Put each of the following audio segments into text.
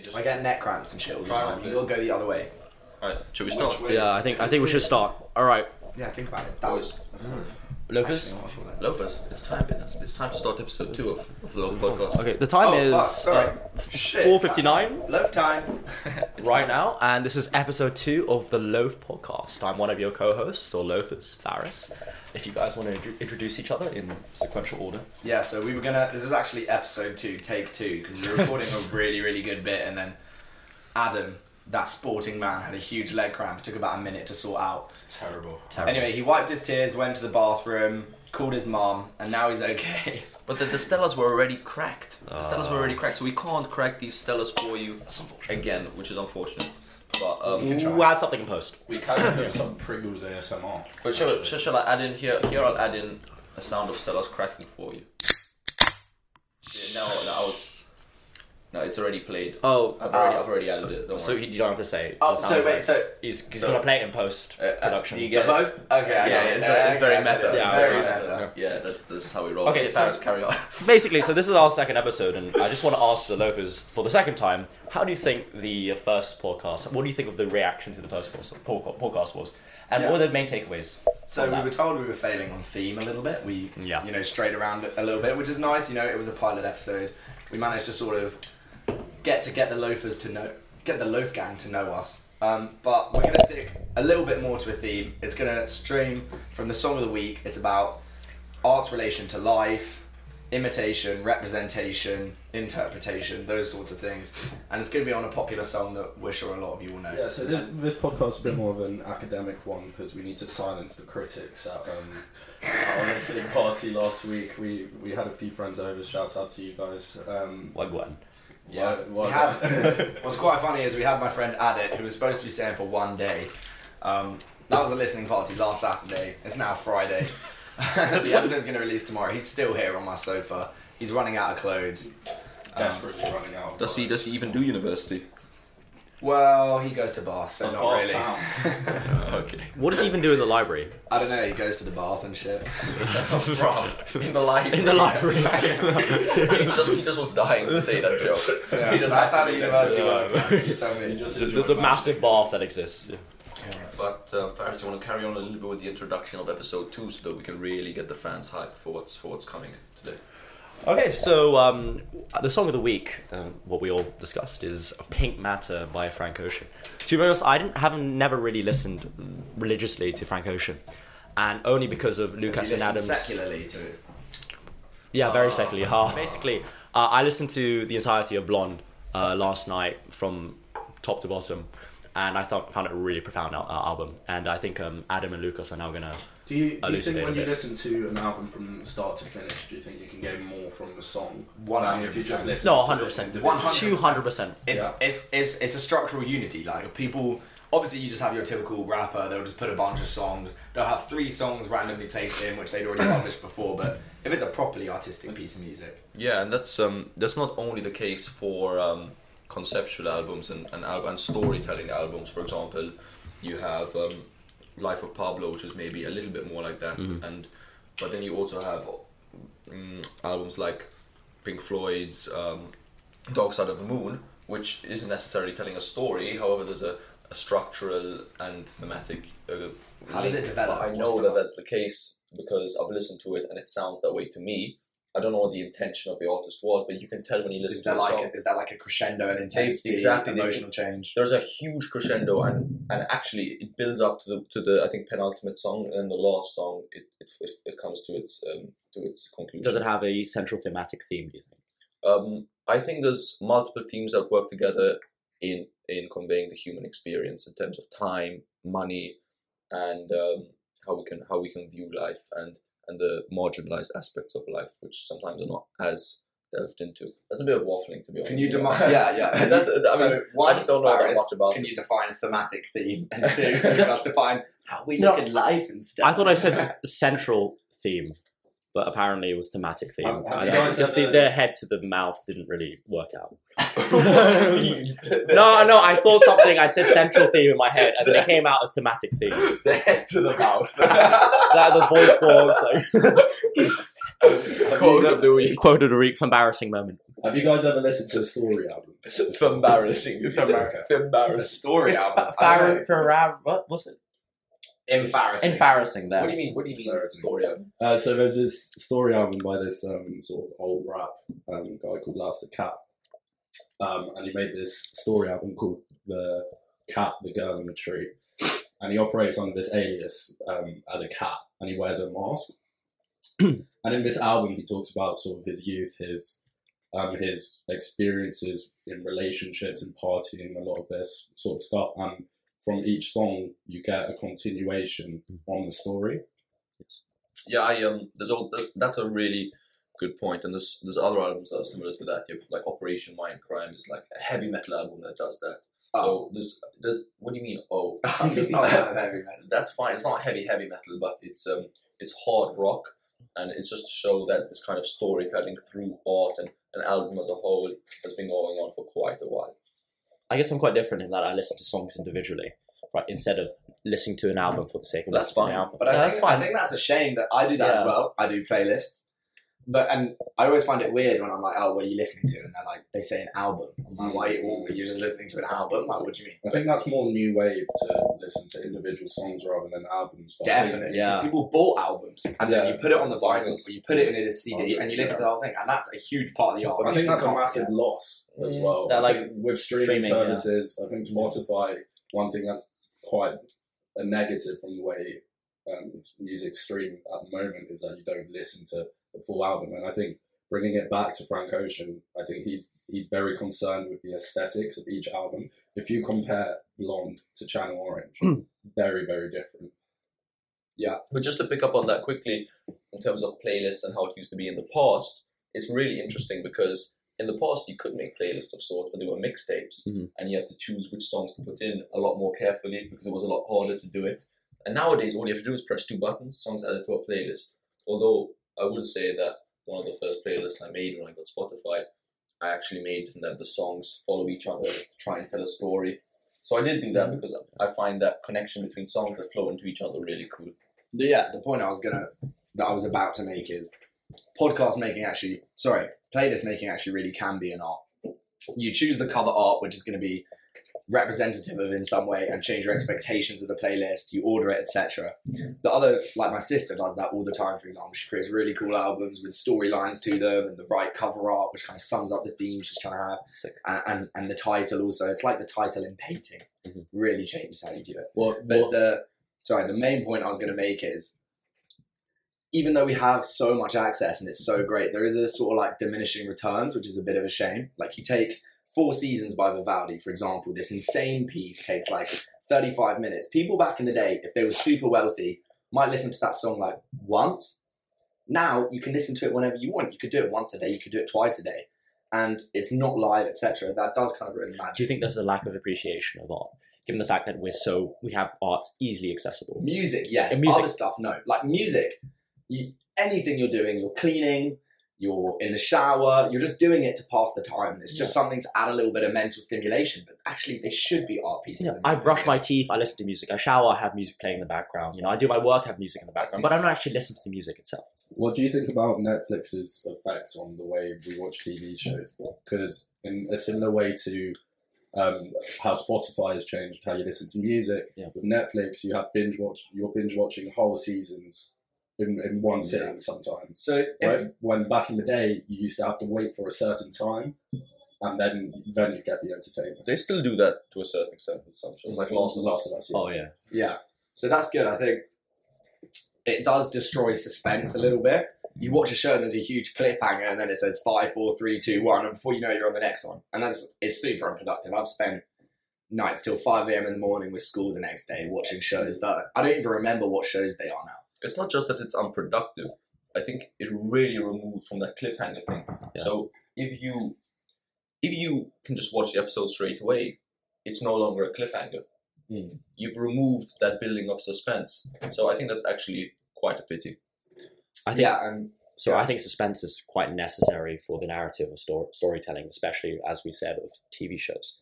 Okay, just I get neck cramps and shit all the Try time. not You to- gotta go the other way. Alright, should we start? way? Yeah, I think I think we should start. All right, Yeah, think about it. That was. Boys. Was. Loafers. Actually, I'm not sure that- Loafers, it's time. It's, it's time to start episode two of, of the Loaf Podcast. Okay, the time Oh, is sorry. Shit. four fifty nine Loaf time. right now, and this is episode two of the Loaf Podcast. I'm one of your co-hosts or Loafers, Faris. If you guys want to intro- introduce each other in sequential order. Yeah, so we were gonna. This is actually episode two, take two, because we were recording a really, really good bit, and then Adam, that sporting man, had a huge leg cramp. It took about a minute to sort out. It's terrible. Terrible. Anyway, he wiped his tears, went to the bathroom, called his mom, and now he's okay. But the, the Stellas were already cracked. The Stellas were already cracked, so we can't crack these Stellas for you again, which is unfortunate. But um, can try. We'll add something in post. We can do some Pringles ASMR. but shall, actually. shall, shall I add in here? Here I'll add in a sound of Stellas cracking for you. Yeah, now, now I was. No, it's already played. Oh, I've already, uh, I've already added it. Don't so worry. you don't have to say. Oh, the sound so wait, effect. so he's, he's so- gonna play it in post Uh, uh, production. do you get both? Okay, Yeah, yeah, it's very, it's very Okay, meta. Yeah, very very meta. Yeah, that, this is how we roll. Okay, Okay, so- Faris, carry on. Basically, so this is our second episode, and I just want to ask the loafers for the second time: How do you think the first podcast? What do you think of the reaction to the first podcast was, and Yeah. what were the main takeaways? So we were told we were failing on theme a little bit. We, Yeah. you know, strayed around a little bit, which is nice. You know, it was a pilot episode. We managed to sort of get to get the loafers to know, get the loaf gang to know us. Um, but we're gonna stick a little bit more to a theme. It's gonna stream from the song of the week. It's about art's relation to life, imitation, representation, interpretation, those sorts of things. And it's gonna be on a popular song that we're sure a lot of you will know. Yeah, so this, this podcast is a bit more of an academic one because we need to silence the critics at, um, at our listening party last week. We we had a few friends over. Shout out to you guys. Um, Wagwan. Yeah, why- why we had. What's quite funny is we had my friend Adit, who was supposed to be staying for one day. Um, that was a listening party last Saturday. It's now Friday. the episode's going to release tomorrow. He's still here on my sofa. He's running out of clothes. Um, desperately running out. Of Does he, does he even do university? Well, he goes to Bath, so not really. Town. okay. What does he even do in the library? I don't know. He goes to the bath and shit. in the library. In the library. he, just, he just was dying to say that joke. Yeah, He just that's how the university works. man. You tell me. Just There's a massive bath that exists. But um, Faris, do you want to carry on a little bit with the introduction of episode two so that we can really get the fans hyped for what's for what's coming today? Okay, so um, the song of the week, um, what we all discussed, is "Pink Matter" by Frank Ocean. To be honest, I didn't haven't never really listened religiously to Frank Ocean, and only because of Lucas and Adams. secularly to it. Yeah, very Ah. secularly. Ha. Basically, uh, I listened to the entirety of Blonde uh, last night from top to bottom, and I thought found it a really profound al- uh, album. And I think um, Adam and Lucas are now gonna. Do you, do you think when you listen to an album from start to finish, do you think you can gain more from the song? 100%. than if you just listen No, one hundred percent. individually? 100%. two hundred percent. It's, it's it's it's a structural unity. Like people, obviously, you just have your typical rapper. They'll just put a bunch of songs. They'll have three songs randomly placed in, which they'd already published before. But if it's a properly artistic piece of music, Yeah, and that's um, that's not only the case for um, conceptual albums and and, al- and storytelling albums. For example, you have um, Life of Pablo, which is maybe a little bit more like that, and but then you also have um, albums like Pink Floyd's um, Dark Side of the Moon, which isn't necessarily telling a story. However, there's a, a structural and thematic. Uh, How does it develop? But I know that that's the case because I've listened to it and it sounds that way to me. I don't know what the intention of the artist was, but you can tell when you listen is to there like song. a, is that like a crescendo and intensity, Exactly, emotional change? There's a huge crescendo, and and actually it builds up to the to the I think penultimate song, and then the last song it it, it, it comes to its um, to its conclusion. Does it have a central thematic theme? Do you think? Um, I think there's multiple themes that work together in in conveying the human experience in terms of time, money, and um, how we can how we can view life and and the marginalized aspects of life, which sometimes are not as delved into. That's a bit of waffling, to be honest. Can you define? Yeah, yeah. That's, I mean, so one, I just don't know that much about Can you define thematic theme? And two, you must define how we No. look at life and stuff. I thought I said central theme, but apparently it was thematic theme. Um, have- have I you just the, ever- their head to the mouth didn't really work out. What do you mean? No, no, I thought something. I said central theme in my head, and then it came out as thematic theme. the head to the mouth. Like the voice box, like Quote of the week. Quote of the week, embarrassing moment. Have you guys ever listened to a story album? It's Embarrassing. Okay. A Embarrassing. story album. Fa- I don't know. Farrar- what was it? Embarrassing. Embarrassing there. What do you mean? What do you mean? Story? Uh, so there's this story album by this um, sort of old rap um, guy called Last the Cat, um, and he made this story album called The Cat, the Girl, and the Tree, and he operates under this alias um, as a cat, and he wears a mask. and in this album, he talks about sort of his youth, his um, his experiences in relationships and partying, a lot of this sort of stuff, and from each song, you get a continuation on the story. Yeah, I um. There's all that's a really good point, and there's there's other albums that are similar to that. You have like Operation Mindcrime is like a heavy metal album that does that. Oh. So there's, there's what do you mean? Oh, it's not that heavy, man. that's fine. It's not heavy heavy metal, but it's um it's hard rock, and it's just to show that this kind of storytelling through art and an album as a whole has been going on for quite a while. I guess I'm quite different in that I listen to songs individually, right? Instead of listening to an album for the sake of That's listening fine. to an album. But I, Yeah, think, that's fine. I think that's a shame that I do that Yeah. as well. I do playlists. But and I always find it weird when I'm like, oh, what are you listening to? And they're like, they say an album. I'm like, why? Well, you're just listening to an album? Like, what do you mean? I think that's more new wave to listen to individual songs rather than albums. But Definitely. yeah. Because people bought albums and then you put it on the vinyl or you put it in a CD and you listen to the whole thing. And that's a huge part of the art. I think that's a massive forget. loss as Mm, well. they're like with streaming, streaming, yeah. services, I think Spotify, one thing that's quite a negative from the way um, music's streamed at the moment is that you don't listen to the full album. And I think bringing it back to Frank Ocean, I think he's he's very concerned with the aesthetics of each album. If you compare Blonde to Channel Orange, very very different. Yeah, but just to pick up on that quickly, in terms of playlists and how it used to be in the past, it's really interesting because in the past you could make playlists of sorts, but they were mixtapes, Mhm. and you had to choose which songs to put in a lot more carefully because it was a lot harder to do it. And nowadays, all you have to do is press two buttons, songs added to a playlist. Although I would say that one of the first playlists I made when I got Spotify, I actually made that the songs follow each other to try and tell a story. So I did do that mm. because I find that connection between songs that flow into each other really cool. Yeah, the point I was gonna that I was about to make is podcast making actually sorry, playlist making actually really can be an art. You choose the cover art which is gonna be representative of in some way and change your expectations of the playlist, you order it, etc. The other like my sister does that all the time, for example. She creates really cool albums with storylines to them and the right cover art which kind of sums up the theme she's trying to have. Sick. And, and, and the title also. It's like the title in painting. Mhm. Really changes how you do it. What, But what the sorry, the main point I was going to make is, even though we have so much access and it's so great, there is a sort of like diminishing returns, which is a bit of a shame. Like you take Four Seasons by Vivaldi, for example, this insane piece takes like 35 minutes. People back in the day, if they were super wealthy, might listen to that song like once. Now you can listen to it whenever you want. You could do it once a day. You could do it twice a day, and it's not live, etc. That does kind of ruin the magic. Do you think there's a lack of appreciation of art, given the fact that we're so we have art easily accessible? Music, yes. And music- Other stuff, no. Like music, you, anything you're doing, you're cleaning, you're in the shower, you're just doing it to pass the time. It's just something to add a little bit of mental stimulation. But actually, they should be art pieces. You know, in I brush my teeth, I listen to music. I shower, I have music playing in the background. You know, I do my work, I have music in the background, but I don't actually listen to the music itself. What do you think about Netflix's effect on the way we watch TV shows? Because in a similar way to um, how Spotify has changed how you listen to music, Yeah. with Netflix you have binge watch. You're binge watching whole seasons in, in one Yeah. sitting sometimes. So, if, Right? When back in the day you used to have to wait for a certain time, and then then you get the entertainment. They still do that to a certain extent with some shows, like Last of Us. of Us. yeah. Oh yeah. yeah. So that's good. I think it does destroy suspense a little bit. You watch a show and there's a huge cliffhanger, and then it says five, four, three, two, one, and before you know, it, you're on the next one, and that's it's super unproductive. I've spent nights till five a.m. in the morning with school the next day watching shows that I don't even remember what shows they are now. It's not just that it's unproductive. I think it really removes from that cliffhanger thing. Yeah. So if you if you can just watch the episode straight away, it's no longer a cliffhanger. Mm. You've removed that building of suspense. So I think that's actually quite a pity. I think yeah, and so. I think suspense is quite necessary for the narrative of story, storytelling, especially as we said of TV shows.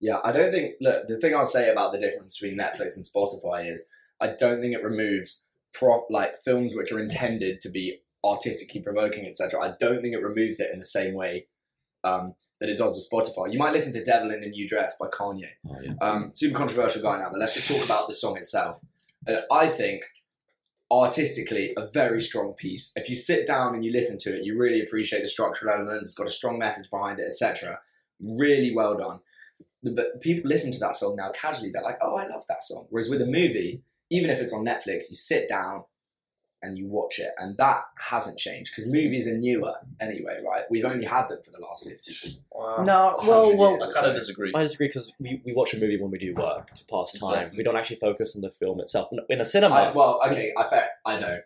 Yeah, I don't think. Look, the thing I'll say about the difference between Netflix and Spotify is I don't think it removes prop like films which are intended to be artistically provoking, etc. I don't think it removes it in the same way um, that it does with Spotify. You might listen to "Devil in a New Dress" by Kanye. Oh, yeah. Um, super controversial guy now, but let's just talk about the song itself. Uh, I think artistically a very strong piece. If you sit down and you listen to it, you really appreciate the structural elements. It's got a strong message behind it, etc. Really well done. But people listen to that song now casually. They're like, "Oh, I love that song." Whereas with a movie, even if it's on Netflix, you sit down and you watch it, and that hasn't changed because movies are newer anyway, right? We've only had them for the last fifty. No, well, well, years I or kind of disagree. I disagree because we, we watch a movie when we do work to pass time. Exactly. We don't actually focus on the film itself. In a cinema, I, well, okay, I fair, I don't.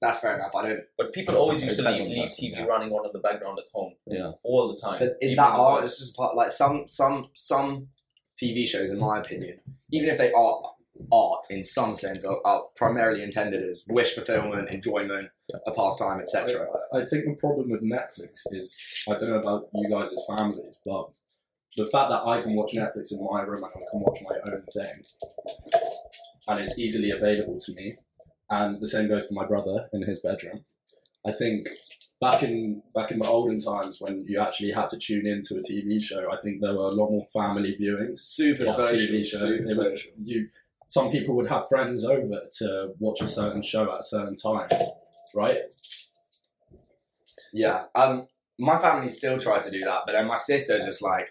That's fair enough. I don't. But people always used to leave, the leave TV yeah. running on in the background at home yeah. all the time. But is that in art? the It's just part like some some some TV shows, in my opinion, even if they are art in some sense, are, are primarily intended as wish fulfillment, enjoyment, a pastime, etc. I, I think the problem with Netflix is I don't know about you guys as families, but the fact that I can watch Netflix in my room and I can watch my own thing, and it's easily available to me, and the same goes for my brother in his bedroom. I think back in back in the olden times when you actually had to tune into a TV show, I think there were a lot more family viewings. Super of social, TV shows. super It was- social. you some people would have friends over to watch a certain show at a certain time, right? Yeah. Um, my family still tried to do that, but then my sister just like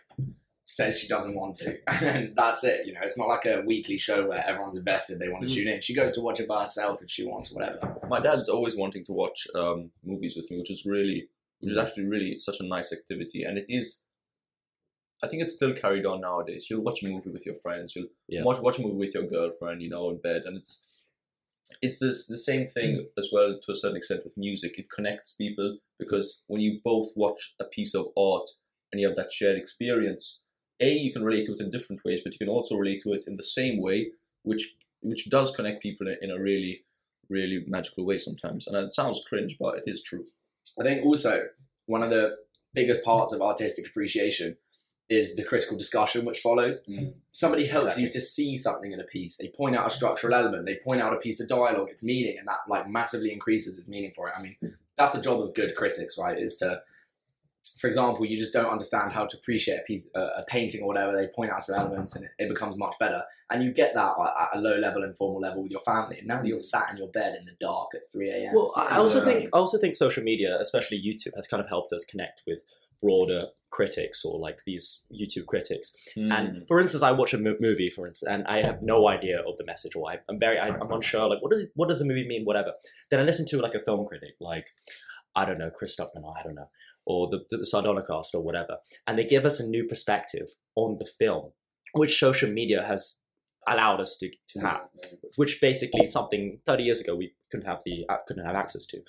says she doesn't want to, and that's it. You know, it's not like a weekly show where everyone's invested. They want to Mm. tune in. She goes to watch it by herself if she wants, whatever. My dad's always wanting to watch um, movies with me, which is really, which is actually really such a nice activity, and it is. I think it's still carried on nowadays. You'll watch a movie with your friends. You'll Yeah. watch watch a movie with your girlfriend, you know, in bed, and it's it's this the same thing mm. as well to a certain extent with music. It connects people because when you both watch a piece of art and you have that shared experience, a you can relate to it in different ways, but you can also relate to it in the same way, which which does connect people in a really really magical way sometimes. And it sounds cringe, but it is true. I think also one of the biggest parts of artistic appreciation is the critical discussion which follows. Mm. Somebody helps Exactly. you to see something in a piece. They point out a structural element. They point out a piece of dialogue, its meaning, and that like massively increases its meaning for it. I mean, that's the job of good critics, right? Is to, for example, you just don't understand how to appreciate a piece, uh, a painting or whatever. They point out some elements, and it, it becomes much better. And you get that at a low level, informal level with your family. And now that you're sat in your bed in the dark at three a.m. Well, I also think I also think social media, especially YouTube, has kind of helped us connect with broader critics or like these YouTube critics. Hmm. And for instance, I watch a mo- movie, for instance, and I have no idea of the message, or I, I'm very, I, I'm unsure. Like, what does what does the movie mean? Whatever. Then I listen to like a film critic, like I don't know, Chris Stuckman, or I don't know, or the, the Sardonicast or whatever, and they give us a new perspective on the film, which social media has allowed us to, to have, which basically something 30 years ago we couldn't have the couldn't have access to.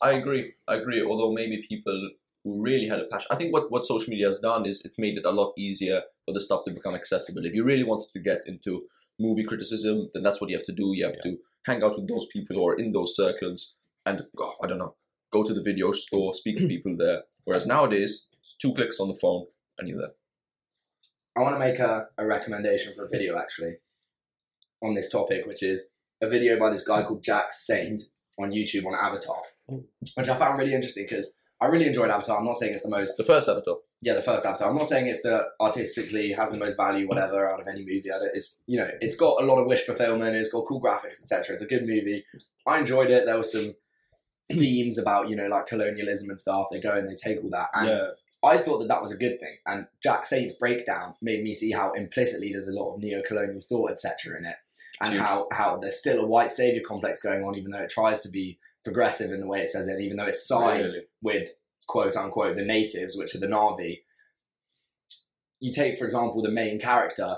I agree. I agree. Although maybe people who really had a passion, I think what, what social media has done is it's made it a lot easier for the stuff to become accessible. If you really wanted to get into movie criticism, then that's what you have to do. You have to hang out with those people who are in those circles and oh, I don't know, go to the video store, speak to people there. Whereas nowadays, it's two clicks on the phone and you're there. I want to make a, a recommendation for a video actually on this topic, which is a video by this guy called Jack Saint on YouTube on Avatar, Oh. which I found really interesting because I really enjoyed Avatar. I'm not saying it's the most, The first Avatar. yeah, the first Avatar. I'm not saying it's the artistically has the most value, whatever, out of any movie. I don't- It's you know, it's got a lot of wish fulfillment. It's got cool graphics, etc. It's a good movie. I enjoyed it. There were some themes about you know like colonialism and stuff. They go and they take all that, and yeah, I thought that that was a good thing, and Jack Saint's breakdown made me see how implicitly there's a lot of neo-colonial thought, etc., in it, and Huge. how how there's still a white savior complex going on, even though it tries to be progressive in the way it says it, even though it sides Really? with quote unquote the natives, which are the Na'vi. You take, for example, the main character;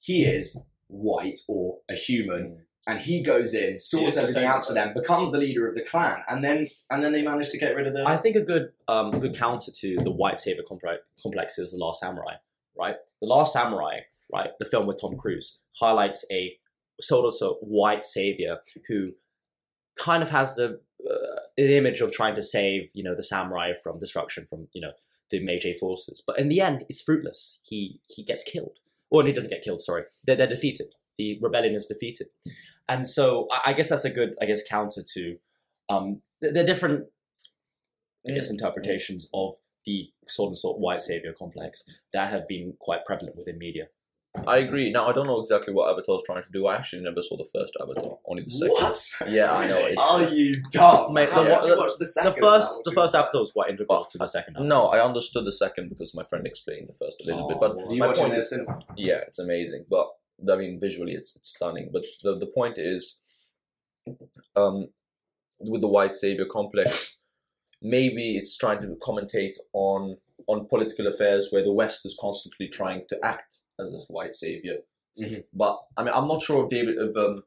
he is white or a human, and he goes in, sorts everything out for them, becomes the leader of the clan, and then and then they manage to get rid of the. I think a good um, a good counter to the white savior complex, is the Last Samurai, right? The Last Samurai, right? The film with Tom Cruise highlights a sort of so white savior who kind of has the uh, an image of trying to save you know the samurai from destruction from you know the Meiji forces, but in the end, it's fruitless. He he gets killed, or he doesn't get killed. Sorry, they're, they're defeated. The rebellion is defeated, and so I, I guess that's a good, I guess, counter to um, the, different, I guess, interpretations of the of sort of white savior complex that have been quite prevalent within media. I agree. Now I don't know exactly what Avatar's trying to do. I actually never saw the first Avatar, only the second. What? Yeah, I know. It's, Are you dumb? Mate, How the- did you the- watch the The first, the first Avatar was quite integral to the second. half. No, I understood the second because my friend explained the first a little bit. But Oh, Do you my watch it in the cinema? yeah, it's amazing. But I mean, visually, it's, it's stunning. But the the point is, um, with the white savior complex, maybe it's trying to commentate on on political affairs where the West is constantly trying to act as a white savior. Mhm. But I mean, I'm not sure if David, if um,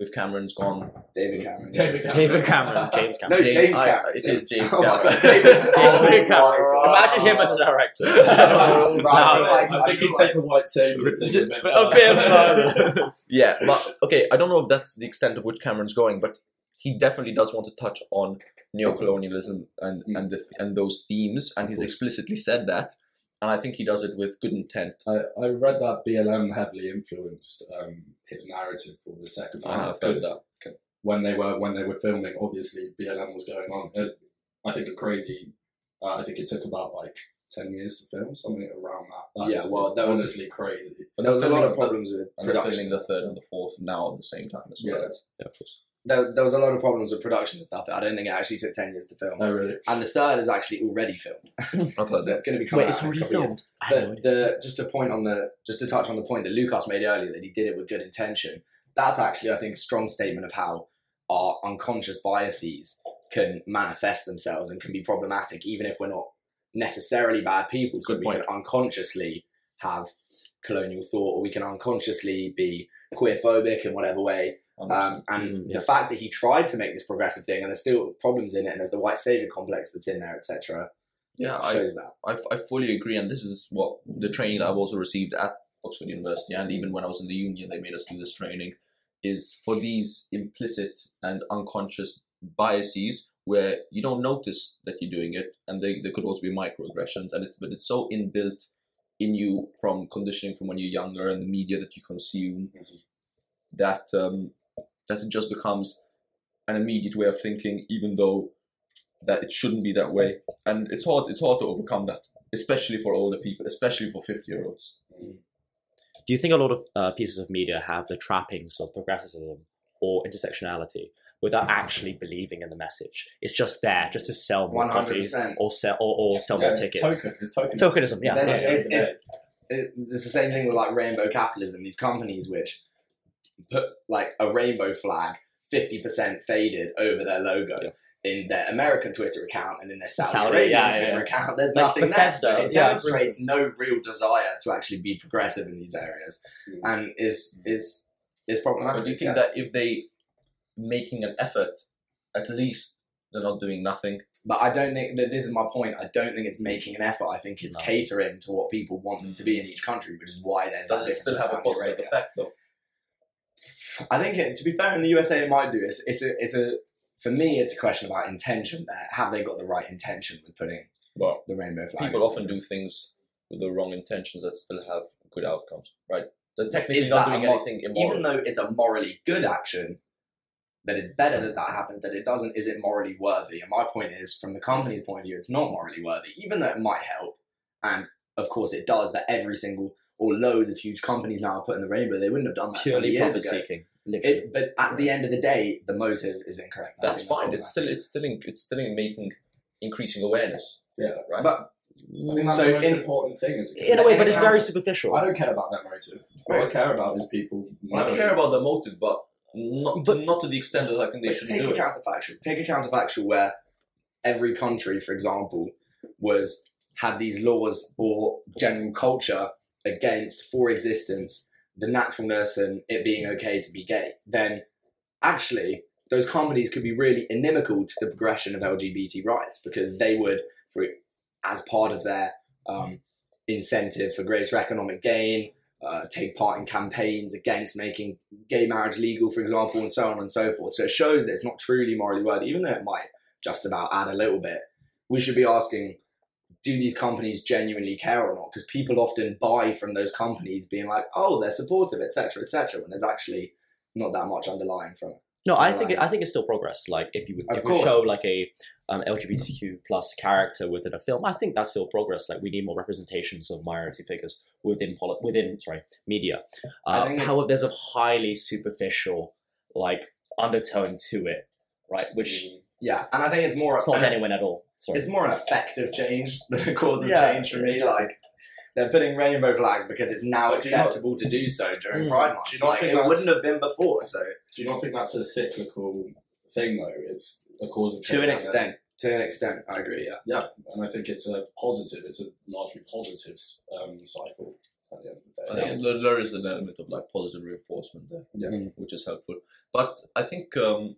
if Cameron's gone. David Cameron. David Cameron. David Cameron, James No, Cameron. James I- Cameron. it is James Oh Cameron. David- David Oh Cameron. Imagine him as a director. Right, No, right. I think he'd take a white savior thing a bit a bit further. Yeah, but okay, I don't know if that's the extent of which Cameron's going, but he definitely does want to touch on neocolonialism and Mm. and the, and those themes, and he's explicitly said that, and I think he does it with good intent. I, I read that BLM heavily influenced um, his narrative for the second I one have heard because that. when they were when they were filming, obviously BLM was going on. It, I think a crazy. Uh, I think it took about like ten years to film something around that. That Yeah, is- well, that was- honestly crazy. But There was a lot of problems with And production. filming the third and the fourth now at the same time as well. Yeah. There, there was a lot of problems with production and stuff. I don't think it actually took ten years to film. Oh really? And the third is actually already filmed. I've heard so it's going to be coming Wait, out it's already couple of years. filmed. I had no But the just to point on the just to touch on the point that Lucas made earlier that he did it with good intention. That's actually I think a strong statement of how our unconscious biases can manifest themselves and can be problematic even if we're not necessarily bad people. So Good we point. can unconsciously have colonial thought or we can unconsciously be queerphobic in whatever way. Um, and Mm, the fact that he tried to make this progressive thing and there's still problems in it and there's the white savior complex that's in there, etc. yeah, I, shows that. I, I fully agree, and this is what the training that I've also received at Oxford University, and even when I was in the union, they made us do this training. Is for these implicit and unconscious biases where you don't notice that you're doing it, and they, they could also be microaggressions, and it's but it's so inbuilt in you from conditioning from when you're younger and the media that you consume that um, that it just becomes an immediate way of thinking, even though that it shouldn't be that way and it's hard it's hard to overcome that especially for older people especially for 50 year olds Do you think a lot of uh, pieces of media have the trappings of progressivism or intersectionality without actually believing in the message? It's just there, just to sell more copies 100%. or sell or, or sell Yeah, more it's tickets. token. It's token. Tokenism, yeah. There's- yeah, it's, it's, it's the same thing with like rainbow capitalism. These companies which put like a rainbow flag, fifty percent faded over their logo Yeah. in their American Twitter account and in their Saudi, Saudi, Arabian yeah, Twitter yeah. account. There's Like nothing there. Bethesda, So it yeah, demonstrates no real desire to actually be progressive in these areas, Mm. and is is is problematic. but do you think yeah. that if they making an effort at least they're not doing nothing But I don't think that this is my point. I don't think it's making an effort. I think it's No. catering to what people want them to be in each country, which is why there's that does it difference still have a positive effect though I think, it, to be fair, in the USA, it might do. It's, it's a, it's a, for me, it's a question about intention. There, have they got the right intention with putting well the rainbow flag? people often do things with the wrong intentions that still have good outcomes right they're technically Is not doing anything immoral even though it's a morally good action. That it's better that that happens. That it doesn't. Is it morally worthy? And my point is, from the company's point of view, it's not morally worthy. Even though it might help, and of course it does. That every single or loads of huge companies now are putting the rainbow. They wouldn't have done that 20 Purely years profit ago. seeking. It, but at the end of the day, the motive is incorrect. I that's fine it's still it's still in, it's still in making increasing awareness Yeah. right But I think that's So the most in- important thing. Is in a way, but it's very superficial. I don't care about that motive. What I care about is people. I knowing- care about the motive but not But- not to the extent that I think they But should take do a it counterfactual. Take a counterfactual where every country, for example, was had these laws or general culture against for existence the naturalness and it being okay to be gay. Then actually those companies could be really inimical to the progression of LGBT rights because they would, for as part of their um, incentive for greater economic gain, uh, take part in campaigns against making gay marriage legal, for example, and so on and so forth. So it shows that it's not truly morally worthy, even though it might just about add a little bit. We should be asking, do these companies genuinely care or not? Because people often buy from those companies being like, oh, they're supportive, etc., etc., when there's actually not that much underlying from it. No, I think it, I think it's still progress. Like if you Of if we course. show like a um, LGBTQ plus character within a film, I think that's still progress. Like we need more representations of minority figures within poli- within sorry media. Uh, however, there's a highly superficial like undertone to it, right? Which Yeah, and I think it's more it's not an- genuine at all. Sorry. It's more an effective change than a cause of Yeah, change for me. exactly. Like they're putting rainbow flags because it's now But do you not- acceptable to do so during Mm. Pride Month. Do you not like, think it wouldn't have been before. So Do you not think that's a cyclical thing though? It's a cause of change. to an extent, to an extent, I agree. Yeah. Yeah, and I think it's a positive. It's a largely positive um, cycle. At the end of the I think there- there is an element of like positive reinforcement there, Yeah. Which is helpful. But I think um,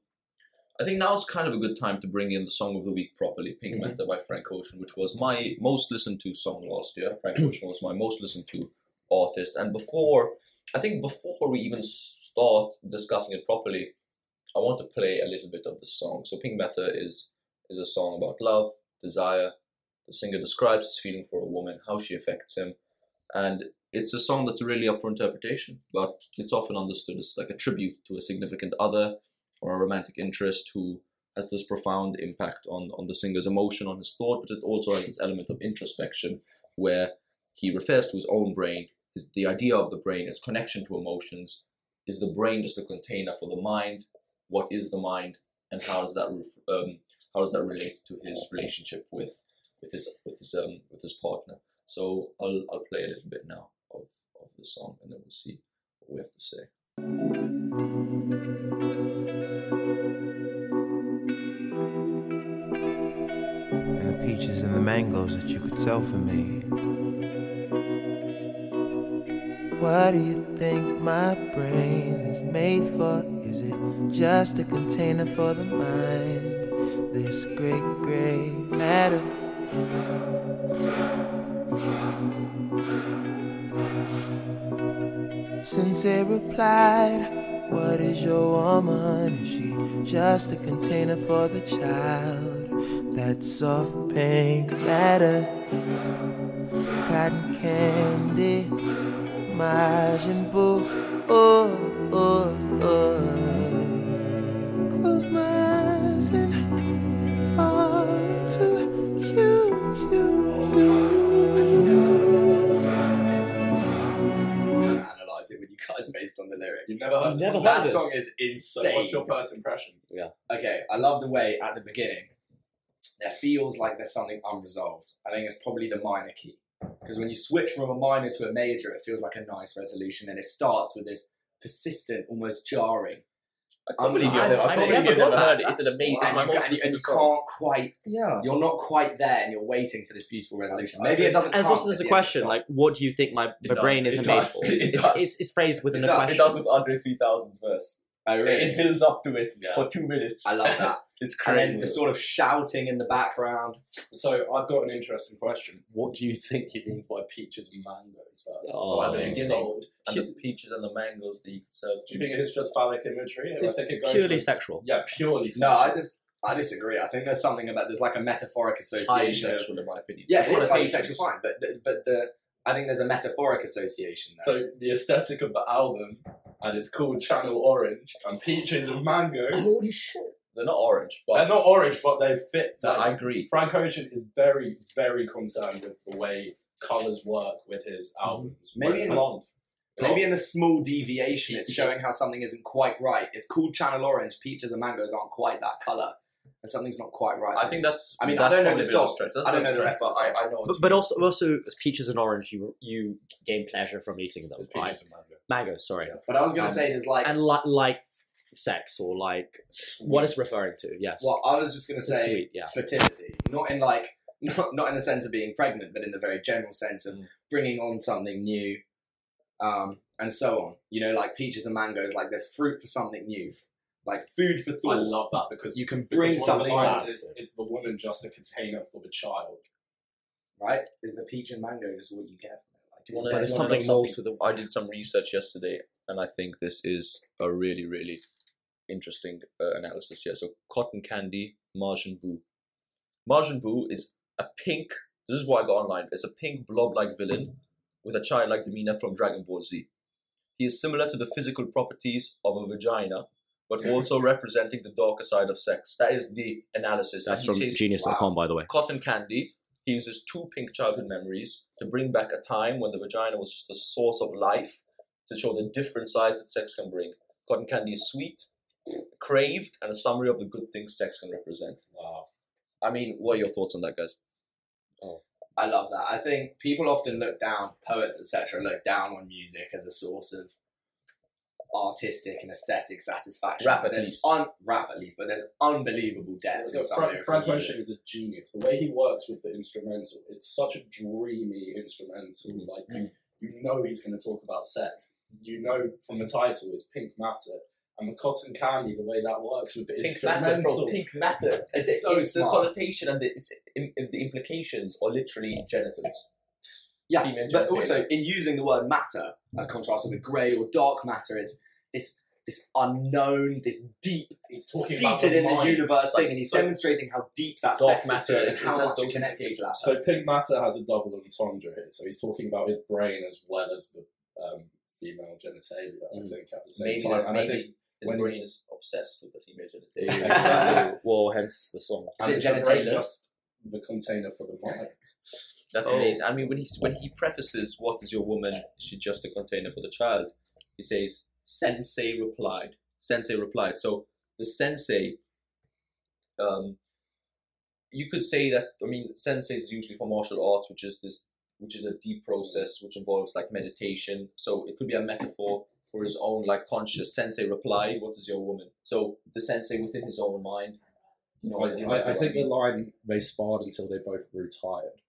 I think now is kind of a good time to bring in the song of the week properly, "Pink Mhm. Matter" by Frank Ocean, which was my most listened to song last year. Frank Ocean was my most listened to artist, and before I think before we even start discussing it properly, I want to play a little bit of the song. So "Pink Matter" is is a song about love, desire. The singer describes his feeling for a woman, how she affects him, and it's a song that's really up for interpretation, but it's often understood as like a tribute to a significant other or a romantic interest who has this profound impact on, on the singer's emotion, on his thought, but it also has this element of introspection where he refers to his own brain. His, the idea of the brain is connection to emotions. Is the brain just a container for the mind? What is the mind, and how does that um, how does that relate to his relationship with with his with his um, with his partner? So I'll I'll play a little bit now of, of the song and then we'll see what we have to say. Peaches and the mangoes that you could sell for me. What do you think my brain is made for? Is it just a container for the mind? This great gray matter. Sensei replied, What is your woman? Is she just a container for the child? That soft pink matter, cotton candy, Majin Buu. Oh, oh, oh. Close my eyes and fall into you, you, you. Analyze it with you guys based on the lyrics. You've never heard. Never the heard that song? this. song is So insane. what's your first impression? Yeah. Okay, I love the way at the beginning there feels like there's something unresolved. I think it's probably the minor key. Because when you switch from a minor to a major, it feels like a nice resolution, and it starts with this persistent, almost jarring. I can't believe you've I- never, I I can't never believe you've never heard it. It's an amazing. and It's my you, and you, and you can't quite, yeah. you're not quite there, and you're waiting for this beautiful resolution. Maybe it doesn't. And it's come also there's a the end of the question like, what do you think my, It my brain is it made for? it It's, it's, it's phrased within It a does, question. it does with Andre 3000's verse. oh, really? It builds up to it Yeah. for two minutes. I love that. it's crazy. and then the sort of shouting in the background. So I've got an interesting question. What do you think he means by peaches and mangoes? Oh, by I being mean, sold? and the peaches and the mangoes that you can serve. Do you think it's just phallic imagery? Or It's I think it goes purely with- sexual. Yeah, purely. No, I just I disagree. I think there's something about there's like a metaphoric highly association. of- sexual in my opinion. Yeah, it is highly sexual, fine, but the, but the I think there's a metaphoric association there. So the aesthetic of the album, and it's called Channel Orange, and peaches and mangoes. Holy shit. They're not orange, but They're not orange, but they fit. No, that. I agree. Frank Ocean is very, very concerned with the way colours work with his albums. Maybe Red in- blonde. Maybe in a small deviation, it's showing how something isn't quite right. It's called Channel Orange. Peaches and mangoes aren't quite that color, and something's not quite right. I think that's. I mean, I that's don't know probably the a bit of a song. stretch. That's I don't bit know the a rest of the stretch, song. I, I know. what But, you but mean. also, also as peaches and orange, you you gain pleasure from eating them. It's Right? peaches and mango. Mangoes, sorry. but I was going to Um, say there's like And like like sex or like what it's referring to. Yes. well, I was just going to say Sweet, yeah. fertility, not in like not, not in the sense of being pregnant, but in the very general sense of Mm. bringing on something new, um, and so on. You know, like peaches and mangoes, like there's fruit for something new, like food for thought. I love that because You can because bring one of the something lines else, is, is the woman just a container for the child. right? Is the peach and mango just what you get? From it? Like, You it's wanna- There's you something more the. I did some research yesterday, and I think this is a really, really interesting uh, analysis here. So, cotton candy, Majin Buu. Majin Buu is a pink. This is what I got online. It's a pink blob-like villain with a child-like demeanor from Dragon Ball Z. He is similar to the physical properties of a vagina, but also representing the darker side of sex. That is the analysis. That's from says, genius.com, by the way. Cotton candy. He uses two pink childhood memories to bring back a time when the vagina was just a source of life to show the different sides that sex can bring. Cotton candy is sweet, craved, and a summary of the good things sex can represent. Wow. I mean, what are your thoughts on that, guys? Oh. I love that. I think people often look down, poets, etc., look down on music as a source of artistic and aesthetic satisfaction. Rap But at there's least. Un- rap at least, but there's unbelievable depth in some Frank, lyrical Frank. Ocean is a genius. The way he works with the instrumental, it's such a dreamy instrumental. Mm. Like you, you know he's going to talk about sex. You know from the title it's Pink Matter, and the Cotton Candy. The way that works with the instrumental. Pink matter. It's so the smart. connotation and the, it's, im, the implications are literally genitals. Yeah, female but genitalia. also in using the word matter as contrast with grey or dark matter, it's this this unknown, this deep, He's talking about seated the in the universe Like, thing, and he's so- demonstrating how deep that Dark sex is matter, it and how much it connects to that. So. Pink Matter has a double entendre here. So he's talking about his brain as well as the um, female genitalia. I Mm. think at the same Maybe, time, that, and I think his when- brain is obsessed with the female genitalia. Exactly. well, hence the song. Is and it is the brain genitalia? just the container for the mind. That's Oh. amazing. I mean, when he when he prefaces "What is your woman? Is she just a container for the child?" He says, "Sensei replied." Sensei replied. So the sensei, um, you could say that. I mean, sensei is usually for martial arts, which is this, which is a deep process which involves like meditation. So it could be a metaphor for his own like conscious. Sensei replied, "What is your woman?" So the sensei within his own mind. You know, I, know I, I think the line "they sparred until they both grew tired."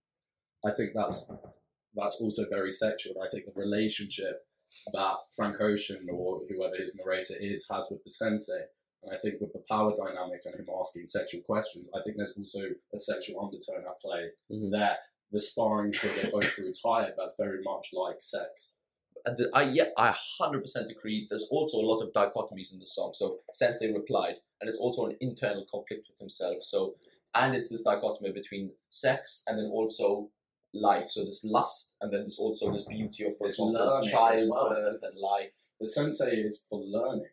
I think that's that's also very sexual. I think the relationship that Frank Ocean or whoever his narrator is has with the sensei, and I think with the power dynamic and him asking sexual questions, I think there's also a sexual undertone at play Mhm. there. The sparring till they both grew tired. That's very much like sex. And the, I yeah, I hundred percent agree. There's also a lot of dichotomies in the song. So Sensei replied, and it's also an internal conflict with himself. So and it's this dichotomy between sex and then also life. So this lust, and then there's also this beauty of, for It's example, learning well. childbirth and life. The sensei is for learning.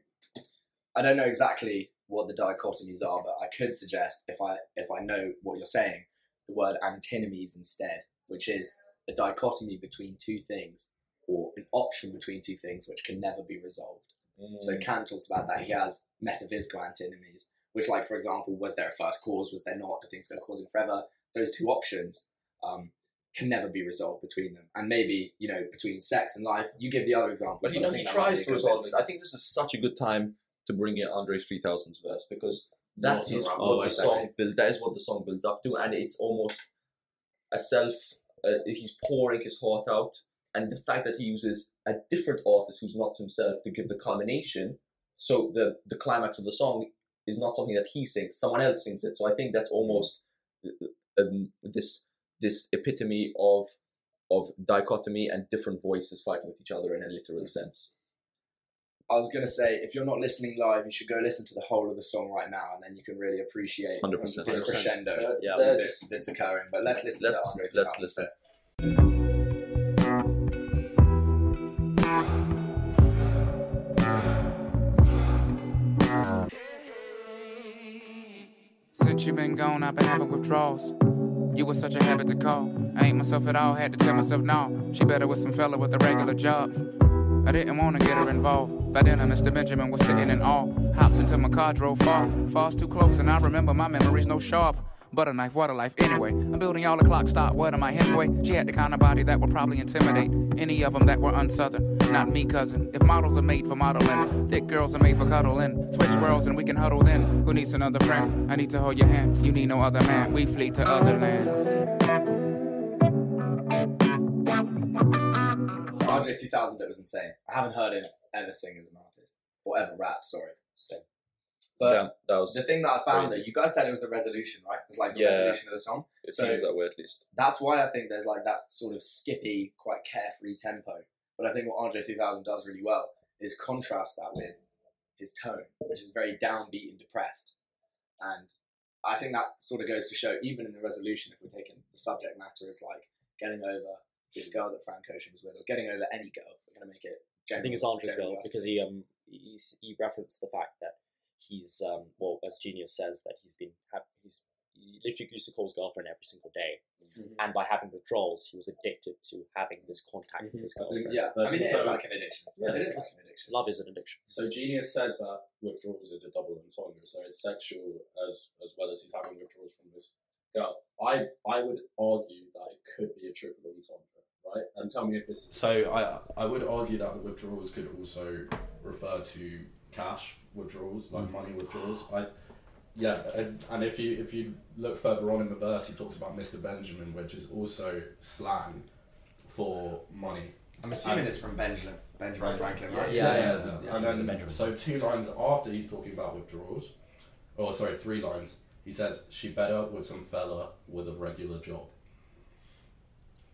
I don't know exactly what the dichotomies are, but I could suggest if I if I know what you're saying, the word antinomies instead, which is a dichotomy between two things or an option between two things which can never be resolved. So Kant talks about that. He has metaphysical antinomies, which, like for example, was there a first cause? Was there not? Do things go causing forever? Those two options um, can never be resolved between them. And maybe you know between sex and life. You give the other example, But you know, he tries to resolve it. I think this is such a good time to bring in Andre 3000's verse because that Not is what the the song build. That is what the song builds up to, and it's almost a self. Uh, he's pouring his heart out, and the fact that he uses a different artist who's not himself to give the culmination. So the the climax of the song is not something that he sings; someone else sings it. So I think that's almost um, this this epitome of of dichotomy and different voices fighting with each other in a literal sense. I was going to say, if you're not listening live, you should go listen to the whole of the song right now, and then you can really appreciate 100%. this crescendo Yeah. that's, that's occurring. But let's listen Let's- to let's 3000. listen. Since you been gone, I've been having withdrawals. You was such a habit to call. I ain't myself at all, had to tell myself no. She better with some fella with a regular job. I didn't wanna get her involved. By then, Mr. Benjamin was sitting in awe. Hops into my car, drove far. Falls too close, and I remember my memories no sharp. But a knife, what a life, anyway. I'm building y'all a clock stop. What am I anyway? She had the kind of body that would probably intimidate any of them that were unsouthern. Not me, cousin. If models are made for modeling, thick girls are made for cuddling. Switch worlds and we can huddle then. Who needs another friend? I need to hold your hand. You need no other man. We flee to other lands. Andre 3000, it was insane. I haven't heard him ever sing as an artist, or ever rap, sorry. Still. But yeah, that was the thing that I found crazy. that you guys said it was the resolution, right? It's like the Yeah. resolution of the song. It So- seems that way at least. That's why I think there's like that sort of skippy, quite carefree tempo. But I think what Andre 3000 does really well is contrast that with his tone, which is very downbeat and depressed. And I think that sort of goes to show, even in the resolution, if we're taking the subject matter as like getting over this girl that Frank Ocean was with, or getting over any girl, we're going to make it I think it's Andre's goal because he um he's, he referenced the fact that he's um well as Genius says that he's been he's he literally used to call his girlfriend every single day, Mhm. and by having withdrawals, he was addicted to having this contact with Mhm. his girlfriend. Yeah, But I mean, it so- is like an addiction. Yeah. it is like an addiction. Love is an addiction. So Genius says that withdrawals is a double entendre, so it's sexual as as well as he's having withdrawals from this girl. I I would argue that it could be a triple entendre, right? And tell me if this is. So I I would argue that the withdrawals could also refer to cash withdrawals, like money withdrawals. I yeah, and, and if you if you look further on in the verse, he talks about Mr. Benjamin, which is also slang for money. I'm assuming And- it's from Benjamin Benjamin Franklin. Franklin, right? Yeah, yeah, yeah, yeah. yeah. And then, Benjamin. so two lines after he's talking about withdrawals, or sorry, three lines. He says she better with some fella with a regular job.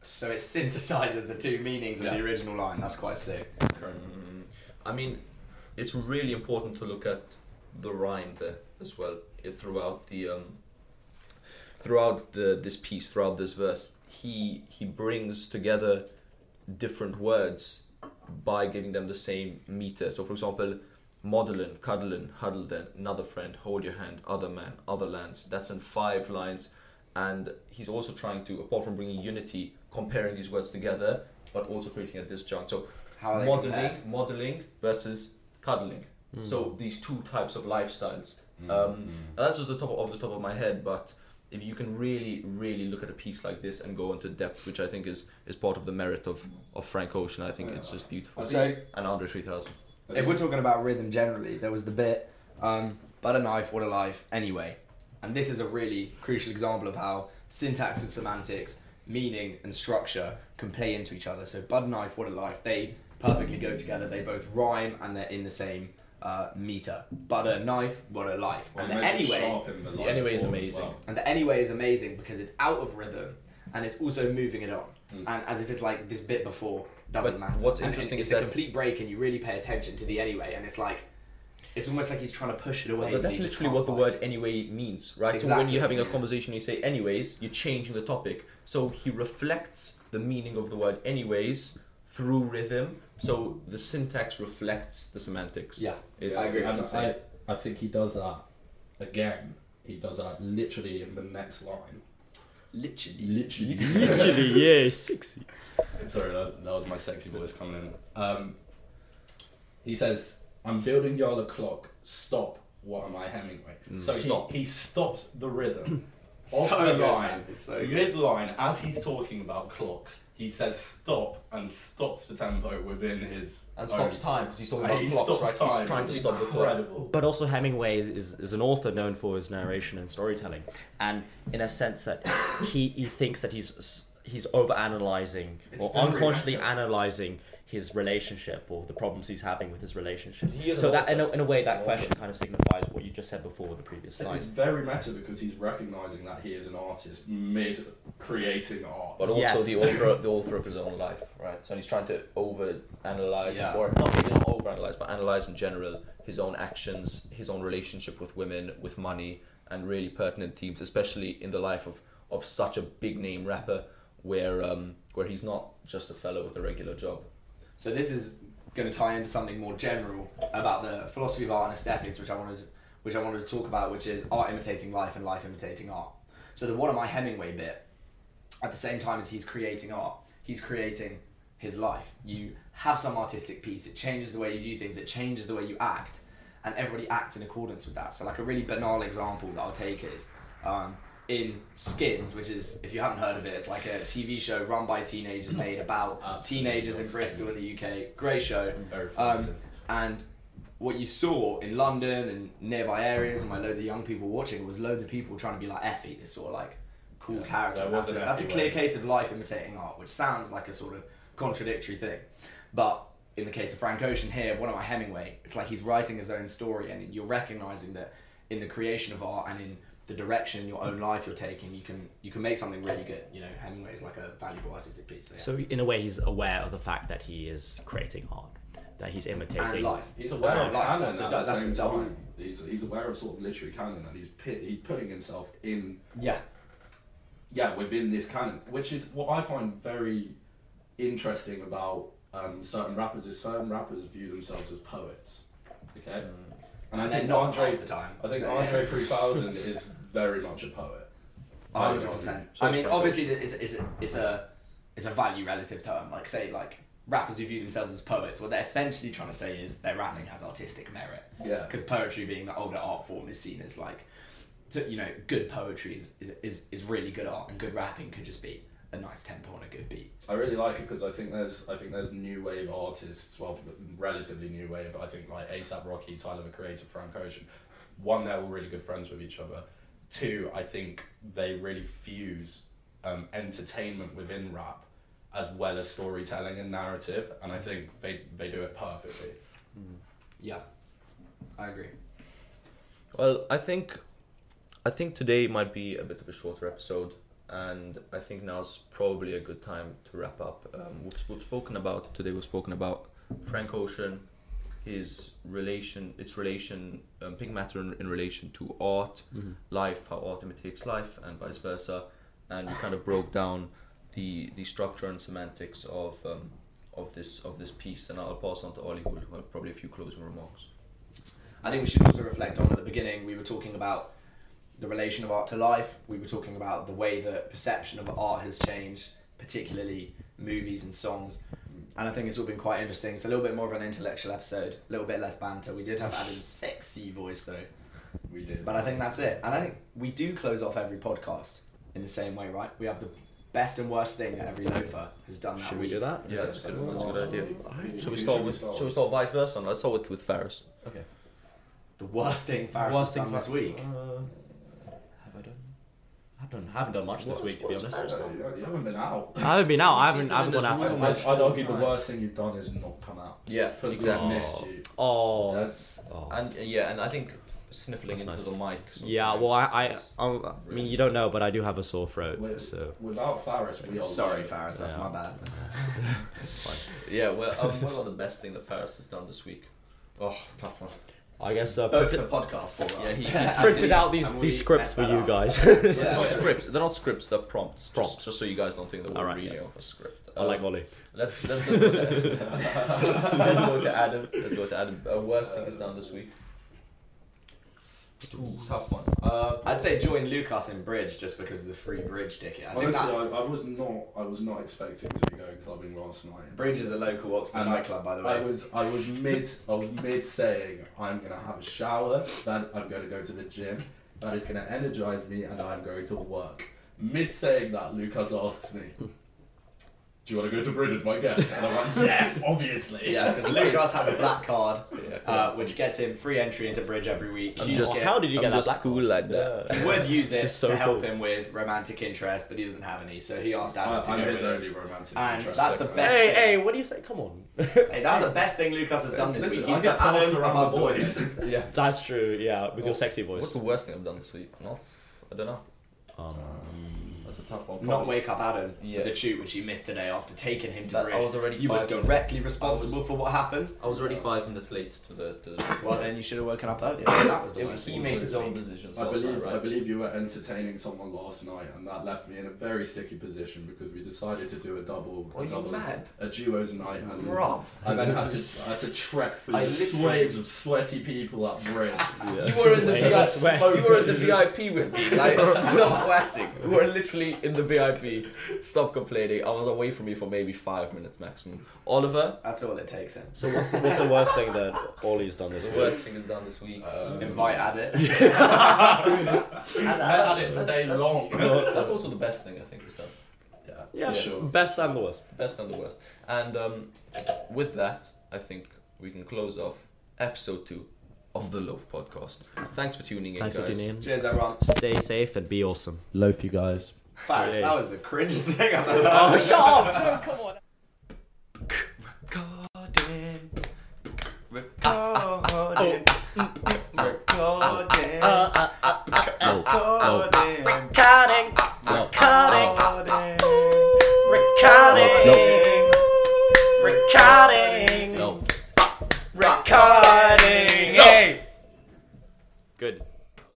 So it synthesizes the two meanings of the original line. That's quite sick. Mm, I mean, it's really important to look at the rhyme there as well throughout the um, throughout the this piece, throughout this verse. He he brings together different words by giving them the same meter. So, for example, modelin, cuddlin, huddle then, another friend, hold your hand, other man, other lands. That's in five lines, and he's also trying to, apart from bringing unity, comparing these words together, but also creating a disjunct. So How modeling, compared? modeling versus cuddling. Hmm. So these two types of lifestyles. Mm-hmm. Um, and that's just the top of the top of my head, but if you can really, really look at a piece like this and go into depth, which I think is, is part of the merit of, of Frank Ocean, I think it's just beautiful. So and Andre 3000. if we're talking about rhythm generally, there was the bit um, but a knife, what a life, anyway. And this is a really crucial example of how syntax and semantics, meaning and structure can play into each other. So butter knife, what a life, they perfectly go together. They both rhyme and they're in the same uh, meter. a knife, what a life. Well, And the anyway, the The anyway is amazing. well. and the anyway is amazing because it's out of rhythm and it's also moving it on. Mm. And as if it's like this bit before doesn't But matter. what's And interesting it's is a that- complete break and you really pay attention to the anyway and it's like it's almost like he's trying to push it away. but that's literally what the can't word anyway means, right? So when you're having a conversation, you say anyways, you're changing the topic. So he reflects the meaning of the word anyways through rhythm. So the syntax reflects the semantics. Yeah. it's, I agree. it's And insane. I, I think he does that again. He does that literally in the next line. Literally. Literally. Literally, yeah, sexy. Sorry, that, that was my sexy voice coming in. Um, he says, "I'm building y'all a clock. Stop. What am I, Hemingway?" so he, he stops the rhythm of So the good, line so good. mid line as he's talking about clocks. He says stop and stops the tempo within his and own- stops time because he's talking uh, about he clocks, stops right? time. He's trying It's to stop the clock. But also Hemingway is, is, is an author known for his narration and storytelling, and in a sense that he, he thinks that he's he's over analyzing It's or unconsciously meta. analyzing his relationship or the problems he's having with his relationship. So that in a, in a way that question kind of signifies what you just said before with the previous line. It's very meta because he's recognizing that he is an artist mid creating art. But also Yes. the author, the author of his own life, right? So he's trying to over analyze, Yeah. or not maybe not over analyze, but analyze in general his own actions, his own relationship with women, with money, and really pertinent themes, especially in the life of, of such a big name rapper, where um, where he's not just a fellow with a regular job. So this is going to tie into something more general about the philosophy of art and aesthetics, which I wanted, which I wanted to talk about, which is art imitating life and life imitating art. So the what am I Hemingway bit, at the same time as he's creating art, he's creating his life. You have some artistic piece, it changes the way you view things, it changes the way you act, and everybody acts in accordance with that. So like a really banal example that I'll take is. Um, in Skins, which is, if you haven't heard of it, it's like a TV show run by teenagers made about Absolutely teenagers in Bristol in the UK. Great show. Very Um, and what you saw in London and nearby areas, and like loads of young people watching, was loads of people trying to be like Effie, this sort of like cool Yeah, character. That's, a, that's a clear way. case of life imitating art, which sounds like a sort of contradictory thing. But in the case of Frank Ocean here, one of my Hemingway, it's like he's writing his own story, and you're recognizing that in the creation of art and in the direction your own life you're taking, you can you can make something really good. You know, Hemingway is like a valuable artistic piece. So, yeah. So in a way, he's aware of the fact that he is creating art, that he's imitating. and life. He's aware of life, canon that's the- at the that's same the time. He's, he's aware of sort of literary canon and he's pit, he's putting himself in Yeah. yeah within this canon, which is what I find very interesting about um, certain rappers is certain rappers view themselves as poets. Okay, and I And they're think not Andre, half the time. I think Andre 3000 is very much a poet. I would Hundred argue. percent. So I it's mean, obviously, it's, it's, a, it's a it's a value relative term. Like say, like rappers who view themselves as poets, what they're essentially trying to say is their rapping has artistic merit. Yeah. Because poetry, being the older art form, is seen as like, so, you know, good poetry is, is, is, is really good art, and good rapping could just be a nice tempo and a good beat. I really like it because I think there's I think there's new wave artists, well, relatively new wave. I think like ASAP Rocky, Tyler the Creator, Frank Ocean. One, they're all really good friends with each other. Two, I think they really fuse um, entertainment within rap as well as storytelling and narrative, and I think they they do it perfectly. Yeah, I agree. Well, I think, I think today might be a bit of a shorter episode, and I think now's probably a good time to wrap up. Um, we've, we've spoken about today. We've spoken about Frank Ocean, his relation, its relation, um, Pink Matter in, in relation to art, life, how art imitates life, and vice versa, and we kind of broke down the the structure and semantics of um, of this of this piece. And I'll pass on to Ollie, who will have probably a few closing remarks. I think we should also reflect on at the beginning, we were talking about the relation of art to life. We were talking about the way that perception of art has changed, particularly movies and songs. And I think it's all been quite interesting. It's a little bit more of an intellectual episode, a little bit less banter. We did have Adam's sexy voice though. We did. But I think that's it. And I think we do close off every podcast in the same way, right? We have the best and worst thing that every loafer has done that Should we week. do that? Yeah, that's a good, that's a good idea. Who- Shall we start with? Should we start vice versa? Let's start with with Faris. Okay. The worst thing Faris has done this week. Uh, have I done? I don't, haven't done much this week, to be honest. You you haven't been out. I haven't been out. I haven't. I haven't gone out. that much. I'd, I'd argue the worst thing you've done is not come out. Yeah, Because exactly. we missed you. Oh, That's- that's. Oh. And uh, yeah, and I think sniffling That's into nice. the mic. Yeah, well, I, I, I'm- I mean, you don't know, but I do have a sore throat, Wait, so. Without Faris, we are Sorry, live. Faris, that's Yeah. my bad. Yeah, well, um, what about the best thing that Faris has done this week? Oh, tough one. I guess uh, Both printed, the podcast for us. Yeah, he- he printed out these, these we scripts for you up. guys. It's Yeah. not scripts. They're not scripts. They're prompts. Prompts. Just, just so you guys don't think that we're Alright, reading yeah. off a script. I like Um, Ollie. Let's let's, let's, go to, let's go to Adam. Let's go to Adam. Uh, worst thing is done this week. Ooh, tough one. Uh, I'd say join Lucas in Bridge just because of the free Bridge ticket. I think Honestly, that I, I was not. I was not expecting to be going clubbing last night. Bridge is a local Oxford And I- nightclub, by the way. I was. I was mid. I was mid saying I'm gonna have a shower. Then I'm gonna go to the gym. That is gonna energize me, and I'm going to work. Mid saying that, Lucas asks me, "Do you want to go to Bridge with my guest?" And I'm like, "Yes, obviously." Yeah, because Lucas has a black card, Yeah, uh, which gets him free entry into Bridge every week. I'm just- How did you I'm get that just black cool one? like that. He would use it so to help cool. him with romantic interest, but he doesn't have any, so he asked I, Adam to I'm go his with it. only romantic And interest. that's the best- Hey, hey, what do you say? Come on. Hey, that's the best thing Lucas has done this Listen, week. He's got passed Adam around above the boys. boys. Yeah. That's true, yeah, with your Oh, sexy voice. What's the worst thing I've done this week? No, I don't know. Um, That's a tough one. Not Probably- wake up Adam Yeah. for the shoot which you missed today after taking him to That- Bridge. I was already you were five minutes- directly responsible for what happened. I was already five minutes late to the to the. Well, then you should have woken up earlier. That was the It- worst he made his own week. decisions. I last believe night, right? I believe you were entertaining someone last night, and that left me in a very sticky position because we decided to do a double, Are a you double, mad? a duos night, and Bruv. I then had to I had to trek through I the literally- waves of sweaty people up Bridge. You were in the Sweat. VIP. Sweat. You were in the VIP with me. Like, stop classic. You were literally in the VIP. Stop complaining. I was away from you for maybe five minutes maximum. Oliver, That's all it takes. Then. so what's, what's the worst thing that Ollie's done this week? the week? worst thing is done this week. Um, Invite Adit. I had it stay long. That's also the best thing I think he's done. Yeah, Yeah, for sure. best and the worst. Best and the worst. And um, with that, I think we can close off episode two of the Loaf Podcast. Thanks for tuning in, Thanks for guys. tuning in. Cheers, everyone. Stay safe and be awesome. Loaf, you guys. Faris, that was the cringiest thing I've ever oh, heard. Oh, shut up! No, come on. Recording. Recording. Recording. Recording. Recording. Recording. Recording. Recording. Recording. Hey!